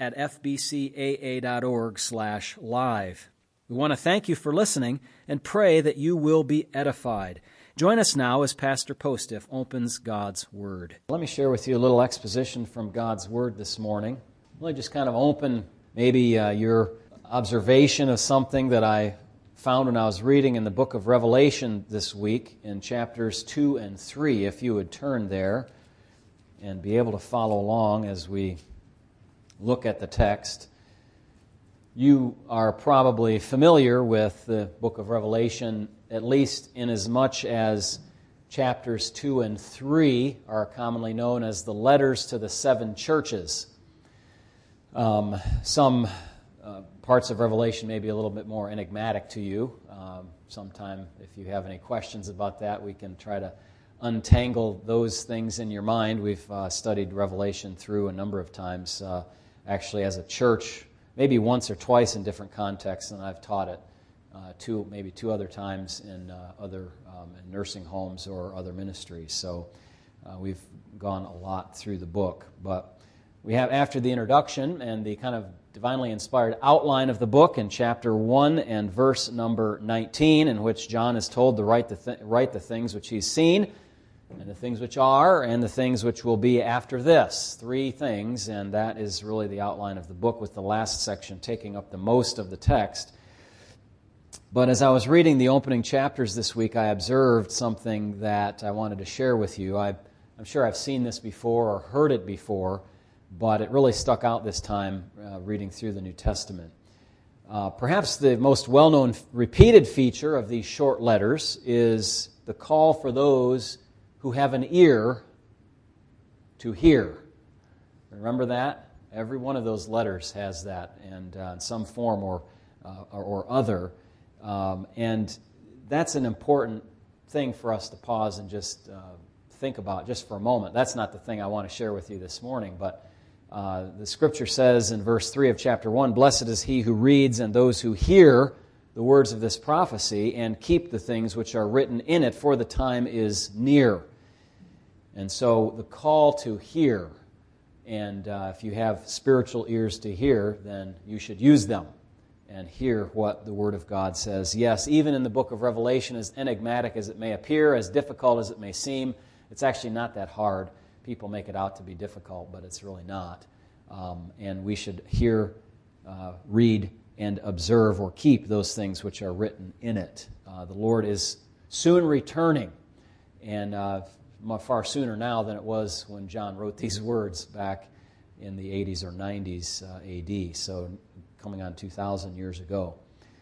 at fbcaa.org slash live. We want to thank you for listening and pray that you will be edified. Join us now as Pastor Postiff opens God's Word. Let me share with you a little exposition from God's Word this morning. Let me just kind of open maybe uh, your observation of something that I found when I was reading in the book of Revelation this week in chapters 2 and 3. If you would turn there and be able to follow along as we look at the text. You are probably familiar with the book of Revelation, at least in as much as chapters 2 and 3 are commonly known as the letters to the seven churches. Um, some uh, parts of Revelation may be a little bit more enigmatic to you. Um, sometime, if you have any questions about that, we can try to untangle those things in your mind. We've uh, studied Revelation through a number of times. Uh, actually as a church, maybe once or twice in different contexts, and I've taught it uh, two, maybe two other times in uh, other um, in nursing homes or other ministries. So uh, we've gone a lot through the book. But we have, after the introduction and the kind of divinely inspired outline of the book in chapter 1 and verse number 19, in which John is told to write the, th- write the things which he's seen and the things which are, and the things which will be after this. Three things, and that is really the outline of the book, with the last section taking up the most of the text. But as I was reading the opening chapters this week, I observed something that I wanted to share with you. I, am sure I've seen this before or heard it before, but it really stuck out this time uh, reading through the New Testament. Uh, perhaps the most well known repeated feature of these short letters is the call for those who have an ear to hear. Remember that? Every one of those letters has that, and uh, in some form or, uh, or, other. Um, and that's an important thing for us to pause and just uh, think about just for a moment. That's not the thing I want to share with you this morning, but uh, the scripture says in verse 3 of chapter 1 Blessed is he who reads and those who hear the words of this prophecy and keep the things which are written in it, for the time is near. And so the call to hear, and uh, if you have spiritual ears to hear, then you should use them and hear what the Word of God says. Yes, even in the book of Revelation, as enigmatic as it may appear, as difficult as it may seem, it's actually not that hard. People make it out to be difficult, but it's really not. Um, and we should hear, uh, read, and observe or keep those things which are written in it. Uh, the Lord is soon returning, and uh, far sooner now than it was when John wrote these words back in the 80s or 90s uh, AD, so coming on 2,000 years ago.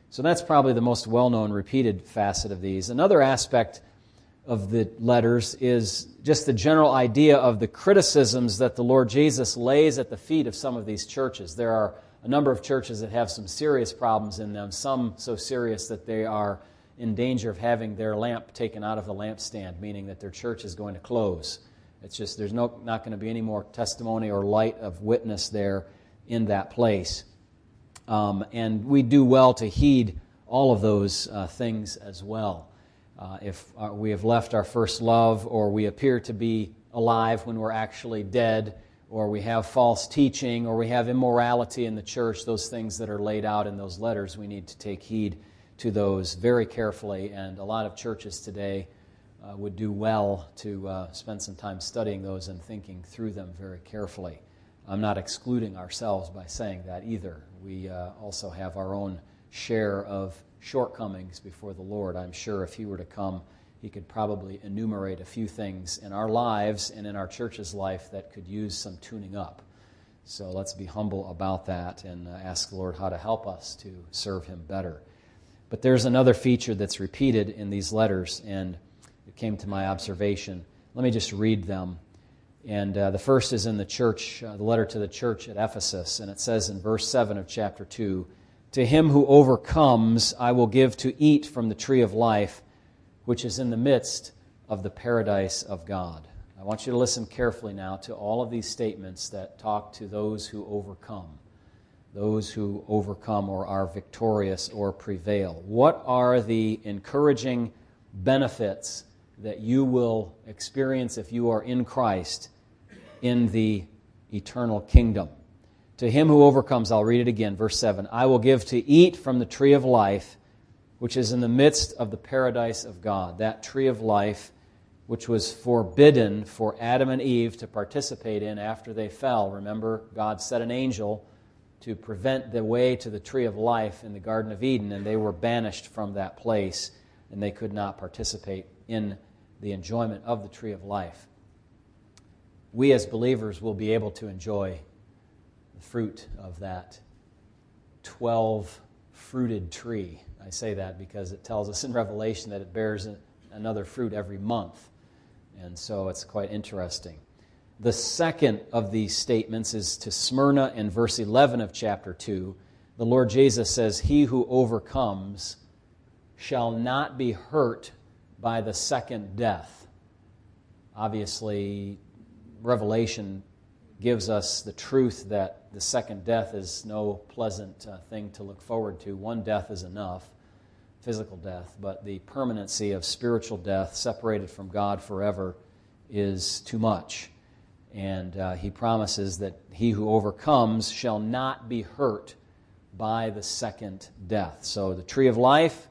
So that's probably the most well known repeated facet of these. Another aspect of the letters is just the general idea of the criticisms that the Lord Jesus lays at the feet of some of these churches. There are a number of churches that have some serious problems in them, some so serious that they are in danger of having their lamp taken out of the lampstand, meaning that their church is going to close. It's just there's no, not going to be any more testimony or light of witness there in that place. Um, and we do well to heed all of those uh, things as well. Uh, if uh, we have left our first love, or we appear to be alive when we're actually dead, or we have false teaching, or we have immorality in the church, those things that are laid out in those letters, we need to take heed to those very carefully. And a lot of churches today uh, would do well to uh, spend some time studying those and thinking through them very carefully. I'm not excluding ourselves by saying that either. We uh, also have our own share of shortcomings before the Lord. I'm sure if He were to come, he could probably enumerate a few things in our lives and in our church's life that could use some tuning up. So let's be humble about that and uh, ask the Lord how to help us to serve him better. But there's another feature that's repeated in these letters, and it came to my observation. Let me just read them. And uh, the first is in the church, uh, the letter to the church at Ephesus, and it says in verse 7 of chapter 2 To him who overcomes, I will give to eat from the tree of life, which is in the midst of the paradise of God. I want you to listen carefully now to all of these statements that talk to those who overcome, those who overcome or are victorious or prevail. What are the encouraging benefits that you will experience if you are in Christ in the eternal kingdom? To him who overcomes, I'll read it again, verse 7 I will give to eat from the tree of life, which is in the midst of the paradise of God. That tree of life, which was forbidden for Adam and Eve to participate in after they fell. Remember, God set an angel to prevent the way to the tree of life in the Garden of Eden, and they were banished from that place, and they could not participate in the enjoyment of the tree of life. We as believers will be able to enjoy the fruit of that 12 fruited tree. I say that because it tells us in Revelation that it bears another fruit every month. And so it's quite interesting. The second of these statements is to Smyrna in verse 11 of chapter 2. The Lord Jesus says, He who overcomes shall not be hurt by the second death. Obviously, Revelation gives us the truth that the second death is no pleasant uh, thing to look forward to. One death is enough, physical death, but the permanency of spiritual death, separated from God forever, is too much. And uh, he promises that he who overcomes shall not be hurt by the second death. So the tree of life,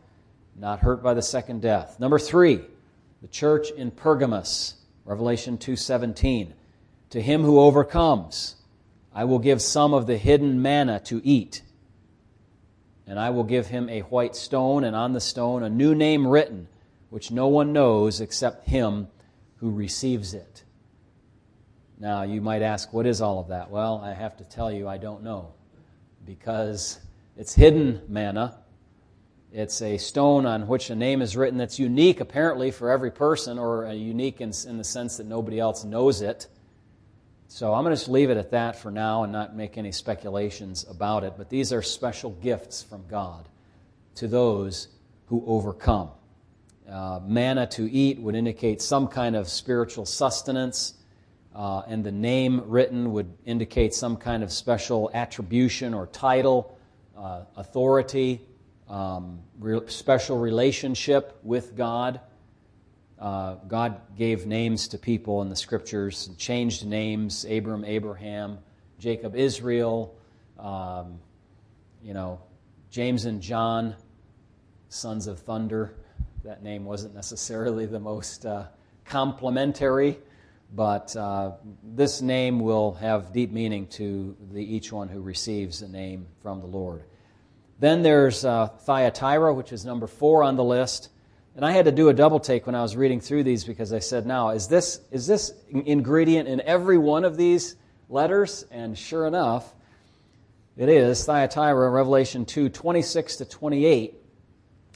not hurt by the second death. Number three, the church in Pergamos, Revelation 2:17. To him who overcomes, I will give some of the hidden manna to eat. And I will give him a white stone, and on the stone a new name written, which no one knows except him who receives it. Now, you might ask, what is all of that? Well, I have to tell you, I don't know. Because it's hidden manna. It's a stone on which a name is written that's unique, apparently, for every person, or unique in, in the sense that nobody else knows it. So I'm going to just leave it at that for now and not make any speculations about it. But these are special gifts from God to those who overcome. Uh, manna to eat would indicate some kind of spiritual sustenance, uh, and the name written would indicate some kind of special attribution or title, uh, authority, um, re- special relationship with God. Uh, God gave names to people in the scriptures, and changed names Abram, Abraham, Jacob, Israel, um, you know, James and John, sons of thunder. That name wasn't necessarily the most uh, complimentary, but uh, this name will have deep meaning to the, each one who receives a name from the Lord. Then there's uh, Thyatira, which is number four on the list. And I had to do a double take when I was reading through these because I said, now, is this, is this ingredient in every one of these letters? And sure enough, it is. Thyatira, Revelation 2 26 to 28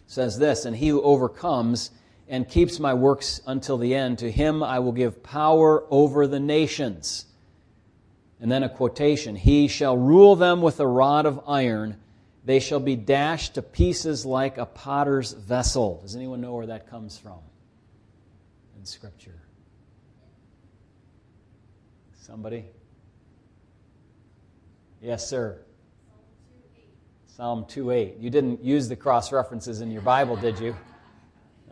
says this And he who overcomes and keeps my works until the end, to him I will give power over the nations. And then a quotation He shall rule them with a rod of iron they shall be dashed to pieces like a potter's vessel. Does anyone know where that comes from in Scripture? Somebody? Yes, sir. Psalm 2:8. You didn't use the cross references in your Bible, did you?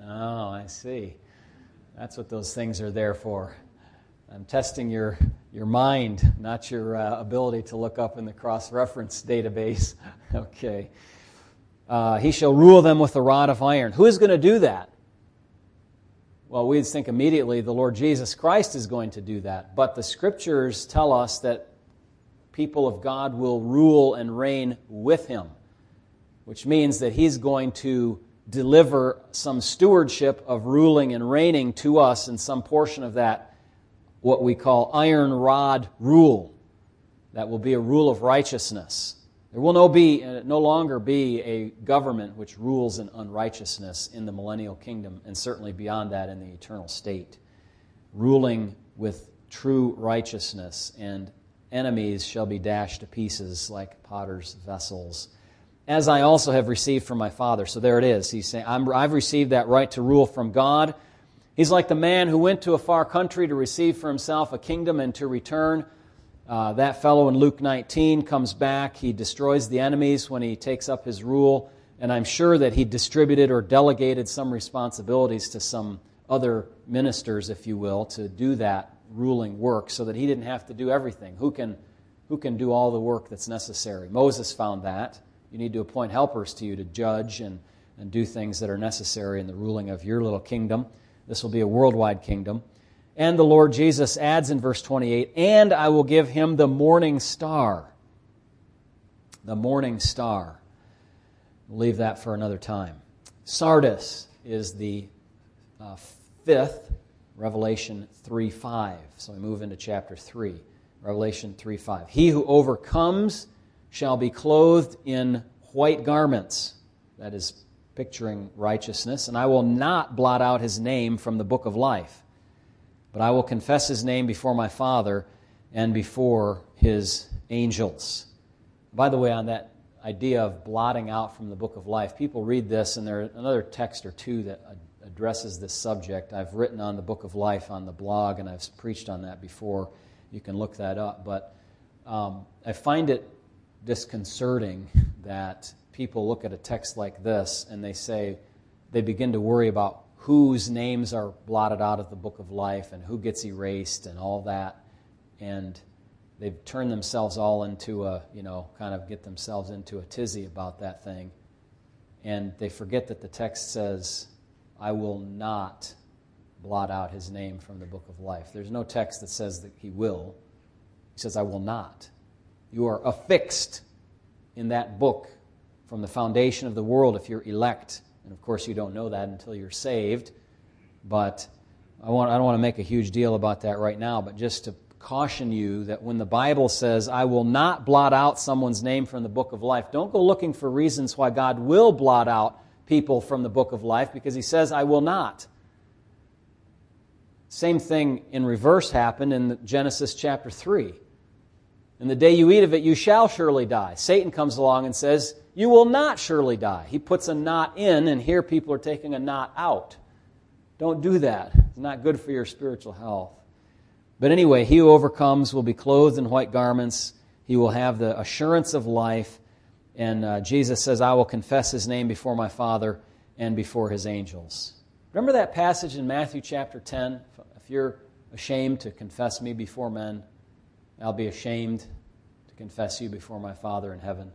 Oh, I see. That's what those things are there for. I'm testing your, your mind, not your uh, ability to look up in the cross reference database. okay. Uh, he shall rule them with a rod of iron. Who is going to do that? Well, we'd think immediately the Lord Jesus Christ is going to do that. But the scriptures tell us that people of God will rule and reign with him, which means that he's going to deliver some stewardship of ruling and reigning to us in some portion of that what we call iron rod rule. That will be a rule of righteousness. There will no, be, uh, no longer be a government which rules in unrighteousness in the millennial kingdom, and certainly beyond that in the eternal state. Ruling with true righteousness, and enemies shall be dashed to pieces like potter's vessels. as I also have received from my Father. So there it is. He's saying, i have received that right to rule from God. He's like the man who went to a far country to receive for himself a kingdom and to return. Uh, that fellow in Luke 19 comes back. He destroys the enemies when he takes up his rule. And I'm sure that he distributed or delegated some responsibilities to some other ministers, if you will, to do that ruling work so that he didn't have to do everything. Who can, who can do all the work that's necessary? Moses found that. You need to appoint helpers to you to judge and, and do things that are necessary in the ruling of your little kingdom. This will be a worldwide kingdom. And the Lord Jesus adds in verse 28 And I will give him the morning star. The morning star. We'll leave that for another time. Sardis is the uh, fifth, Revelation 3 5. So we move into chapter 3. Revelation 3 5. He who overcomes shall be clothed in white garments. That is picturing righteousness. And I will not blot out his name from the book of life, but I will confess his name before my Father and before his angels. By the way, on that idea of blotting out from the book of life, people read this, and there's another text or two that addresses this subject. I've written on the book of life on the blog, and I've preached on that before. You can look that up. But um, I find it disconcerting that people look at a text like this and they say, they begin to worry about whose names are blotted out of the book of life and who gets erased and all that. And they've turned themselves all into a, you know, kind of get themselves into a tizzy about that thing. And they forget that the text says, I will not blot out his name from the book of life. There's no text that says that he will. He says, I will not. You are affixed in that book from the foundation of the world if you're elect. And of course, you don't know that until you're saved. But I, want, I don't want to make a huge deal about that right now, but just to caution you that when the Bible says, I will not blot out someone's name from the book of life, don't go looking for reasons why God will blot out people from the book of life because he says, I will not. Same thing in reverse happened in Genesis chapter 3. In the day you eat of it, you shall surely die. Satan comes along and says, You will not surely die. He puts a not in, and here people are taking a not out. Don't do that. It's not good for your spiritual health. But anyway, he who overcomes will be clothed in white garments. He will have the assurance of life. And uh, Jesus says, I will confess his name before my Father and before his angels. Remember that passage in Matthew chapter 10? If you're ashamed to confess me before men, I'll be ashamed to confess you before my Father in heaven.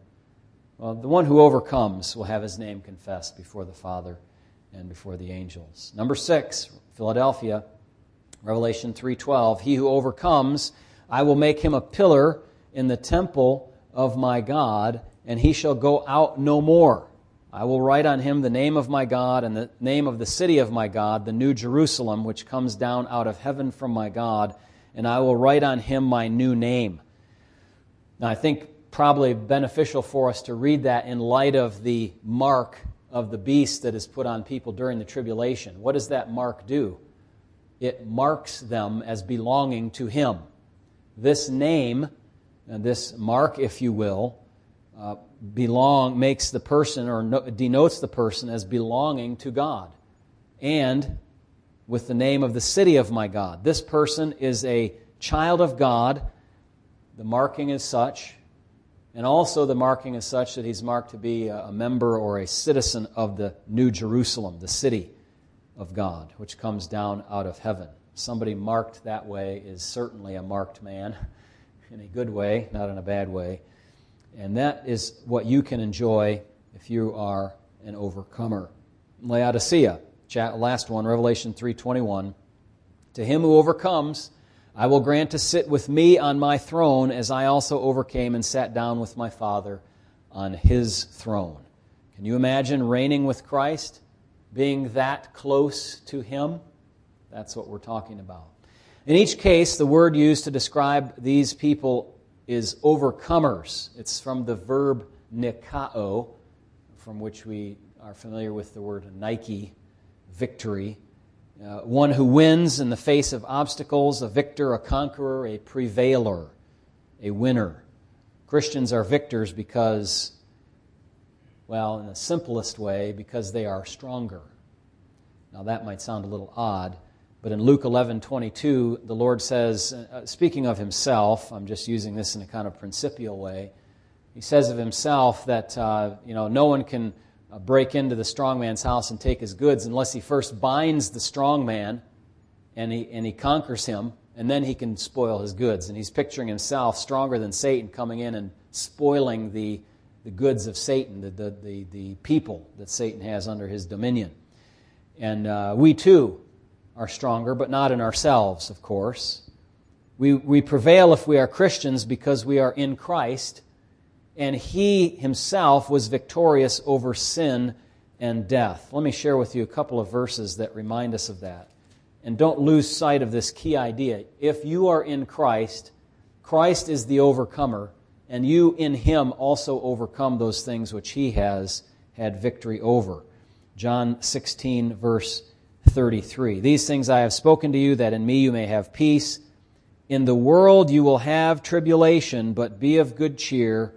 Well, the one who overcomes will have his name confessed before the Father and before the angels. Number six, Philadelphia, Revelation 3:12. He who overcomes, I will make him a pillar in the temple of my God, and he shall go out no more. I will write on him the name of my God and the name of the city of my God, the new Jerusalem, which comes down out of heaven from my God and I will write on him my new name. Now, I think probably beneficial for us to read that in light of the mark of the beast that is put on people during the tribulation. What does that mark do? It marks them as belonging to him. This name, and this mark, if you will, uh, belong makes the person or no, denotes the person as belonging to God. And with the name of the city of my God. This person is a child of God. The marking is such, and also the marking is such that he's marked to be a member or a citizen of the New Jerusalem, the city of God, which comes down out of heaven. Somebody marked that way is certainly a marked man in a good way, not in a bad way. And that is what you can enjoy if you are an overcomer. Laodicea last one, Revelation 3:21. To him who overcomes, I will grant to sit with me on my throne as I also overcame and sat down with my Father on his throne. Can you imagine reigning with Christ? Being that close to him? That's what we're talking about. In each case, the word used to describe these people is overcomers. It's from the verb nikao, from which we are familiar with the word Nike victory. Uh, one who wins in the face of obstacles, a victor, a conqueror, a prevailer, a winner. Christians are victors because Well, in the simplest way, because they are stronger. Now, that might sound a little odd, but in Luke 11 22, the Lord says, uh, speaking of himself, I'm just using this in a kind of principial way, he says of himself that uh, you know, no one can uh, break into the strong man's house and take his goods unless he first binds the strong man and he, and he conquers him, and then he can spoil his goods. And he's picturing himself stronger than Satan coming in and spoiling the, the goods of Satan, the, the, the, the people that Satan has under his dominion. And uh, we too are stronger, but not in ourselves, of course. We, we prevail if we are Christians because we are in Christ and he himself was victorious over sin and death. Let me share with you a couple of verses that remind us of that. And don't lose sight of this key idea. If you are in Christ, Christ is the overcomer, and you in him also overcome those things which he has had victory over. John 16, verse 33. These things I have spoken to you, that in me you may have peace. In the world you will have tribulation, but be of good cheer.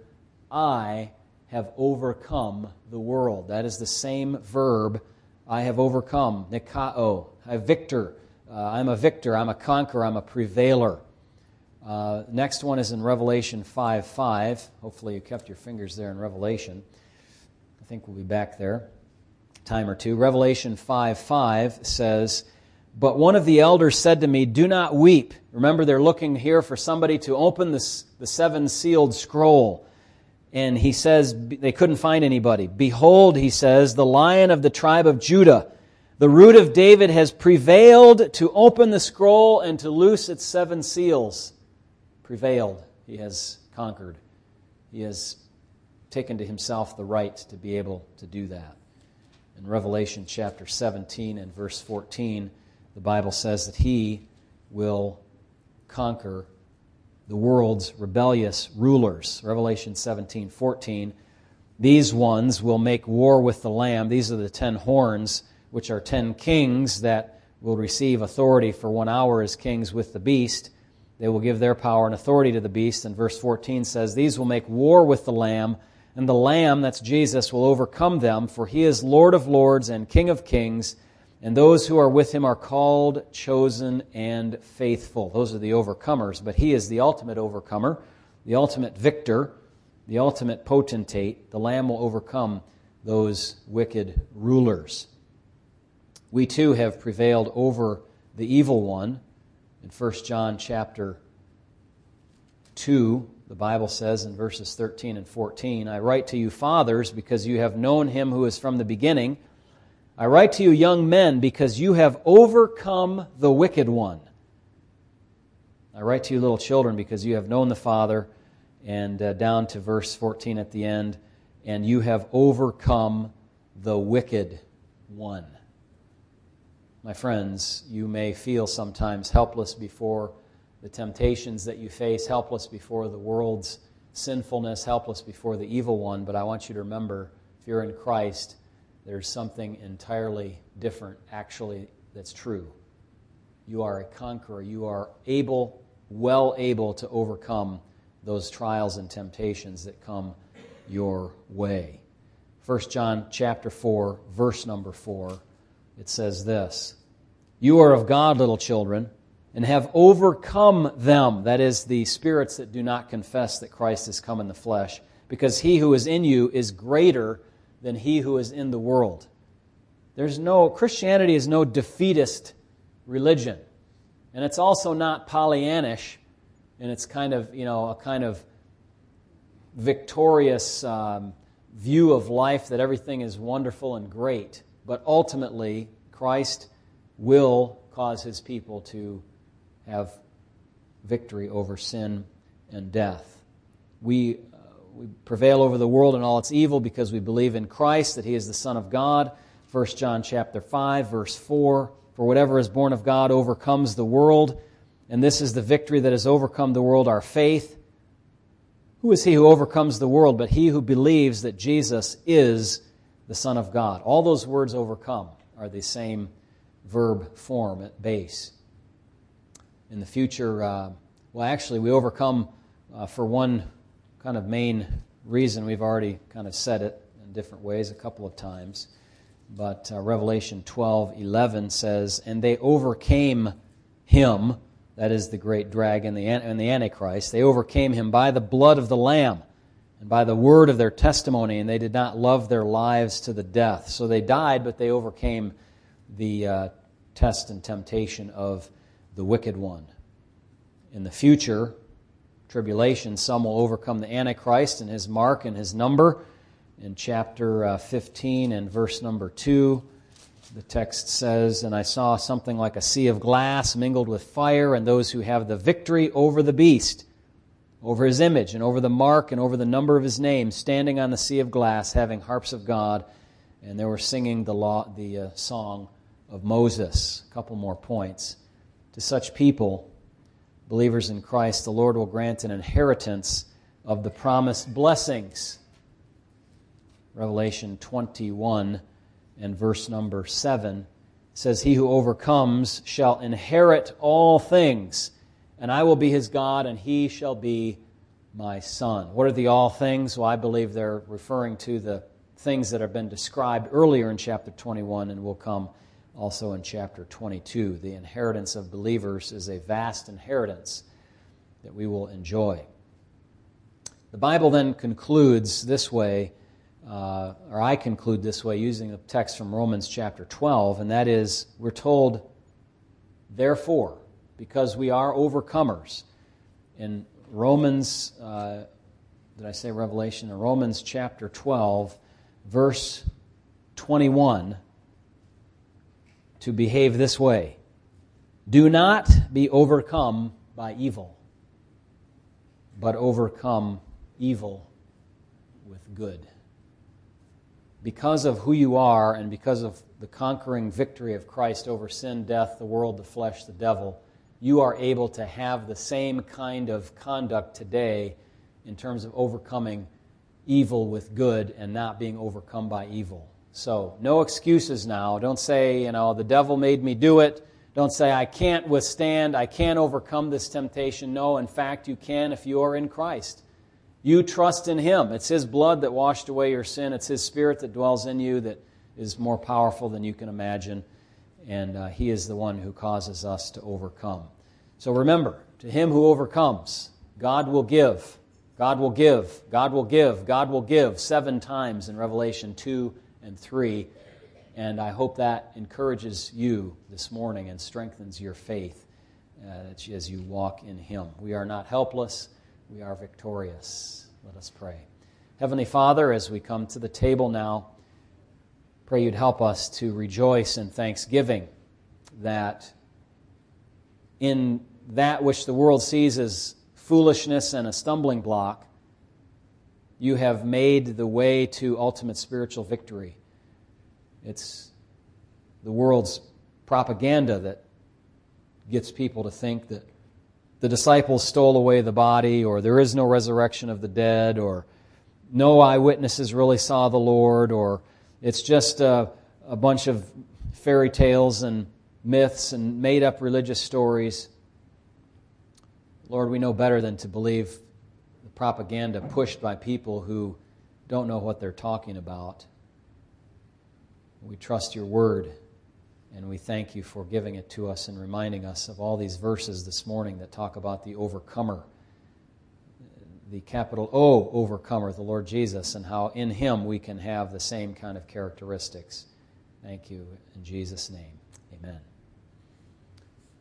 I have overcome the world. That is the same verb, I have overcome, nikao, a victor. Uh, I'm a victor, I'm a conqueror, I'm a prevailer. Uh, next one is in Revelation 5 5. Hopefully, you kept your fingers there in Revelation. I think we'll be back there. Time or two. Revelation 5 5 says, But one of the elders said to me, Do not weep. Remember, they're looking here for somebody to open this, the seven sealed scroll and he says they couldn't find anybody. Behold, he says, the lion of the tribe of Judah, the root of David, has prevailed to open the scroll and to loose its seven seals. Prevailed. He has conquered. He has taken to himself the right to be able to do that. In Revelation chapter 17 and verse 14, the Bible says that he will conquer the world's rebellious rulers. Revelation 17 14. These ones will make war with the Lamb. These are the ten horns, which are ten kings that will receive authority for one hour as kings with the beast. They will give their power and authority to the beast. And verse 14 says, These will make war with the Lamb, and the Lamb, that's Jesus, will overcome them, for he is Lord of lords and King of kings and those who are with him are called, chosen, and faithful. Those are the overcomers, but he is the ultimate overcomer, the ultimate victor, the ultimate potentate. The Lamb will overcome those wicked rulers. We too have prevailed over the evil one. In 1 John chapter 2, the Bible says in verses 13 and 14, I write to you, fathers, because you have known him who is from the beginning. I write to you, young men, because you have overcome the wicked one. I write to you, little children, because you have known the Father. And uh, down to verse 14 at the end, and you have overcome the wicked one. My friends, you may feel sometimes helpless before the temptations that you face, helpless before the world's sinfulness, helpless before the evil one, but I want you to remember if you're in Christ, there's something entirely different, actually, that's true. You are a conqueror. You are able, well able to overcome those trials and temptations that come your way. 1 John chapter 4, verse number 4, it says this You are of God, little children, and have overcome them, that is, the spirits that do not confess that Christ has come in the flesh, because he who is in you is greater than he who is in the world. There's no, Christianity is no defeatist religion. And it's also not Pollyannish, and it's kind of, you know, a kind of victorious um, view of life that everything is wonderful and great. But ultimately, Christ will cause his people to have victory over sin and death. We we prevail over the world and all its evil because we believe in Christ, that He is the Son of God. 1 John chapter 5, verse 4. For whatever is born of God overcomes the world, and this is the victory that has overcome the world, our faith. Who is he who overcomes the world but he who believes that Jesus is the Son of God? All those words overcome are the same verb form at base. In the future, uh, well, actually, we overcome uh, for one kind of main reason we've already kind of said it in different ways a couple of times. But uh, Revelation 12 11 says, And they overcame him, that is the great dragon the, and the Antichrist. They overcame him by the blood of the Lamb and by the word of their testimony, and they did not love their lives to the death. So they died, but they overcame the uh, test and temptation of the wicked one. In the future, tribulation, some will overcome the Antichrist and his mark and his number. In chapter uh, 15 and verse number 2, the text says, And I saw something like a sea of glass mingled with fire, and those who have the victory over the beast, over his image, and over the mark, and over the number of his name, standing on the sea of glass, having harps of God. And they were singing the, law, the uh, song of Moses. A couple more points. To such people, believers in Christ, the Lord will grant an inheritance of the promised blessings. Revelation 21 and verse number 7 says, He who overcomes shall inherit all things, and I will be his God, and he shall be my son. What are the all things? Well, I believe they're referring to the things that have been described earlier in chapter 21 and will come also in chapter 22. The inheritance of believers is a vast inheritance that we will enjoy. The Bible then concludes this way, uh, or I conclude this way using the text from Romans chapter 12, and that is we're told, therefore, because we are overcomers. In Romans, uh, did I say Revelation? In Romans chapter 12, verse 21, to behave this way Do not be overcome by evil, but overcome evil with good. Because of who you are and because of the conquering victory of Christ over sin, death, the world, the flesh, the devil, you are able to have the same kind of conduct today in terms of overcoming evil with good and not being overcome by evil. So, no excuses now. Don't say, you know, the devil made me do it. Don't say, I can't withstand, I can't overcome this temptation. No, in fact, you can if you are in Christ. You trust in Him. It's His blood that washed away your sin, it's His Spirit that dwells in you that is more powerful than you can imagine. And uh, He is the one who causes us to overcome. So remember, to him who overcomes, God will give. God will give. God will give. God will give seven times in Revelation 2 and 3. And I hope that encourages you this morning and strengthens your faith uh, as you walk in Him. We are not helpless, we are victorious. Let us pray. Heavenly Father, as we come to the table now, pray you'd help us to rejoice in thanksgiving that in that which the world sees as foolishness and a stumbling block, you have made the way to ultimate spiritual victory. It's the world's propaganda that gets people to think that the disciples stole away the body, or there is no resurrection of the dead, or no eyewitnesses really saw the Lord, or it's just a, a bunch of fairy tales and myths and made up religious stories. Lord, we know better than to believe propaganda pushed by people who don't know what they're talking about. We trust your word, and we thank you for giving it to us and reminding us of all these verses this morning that talk about the overcomer, the capital O overcomer, the Lord Jesus, and how in him we can have the same kind of characteristics. Thank you in Jesus' name. Amen.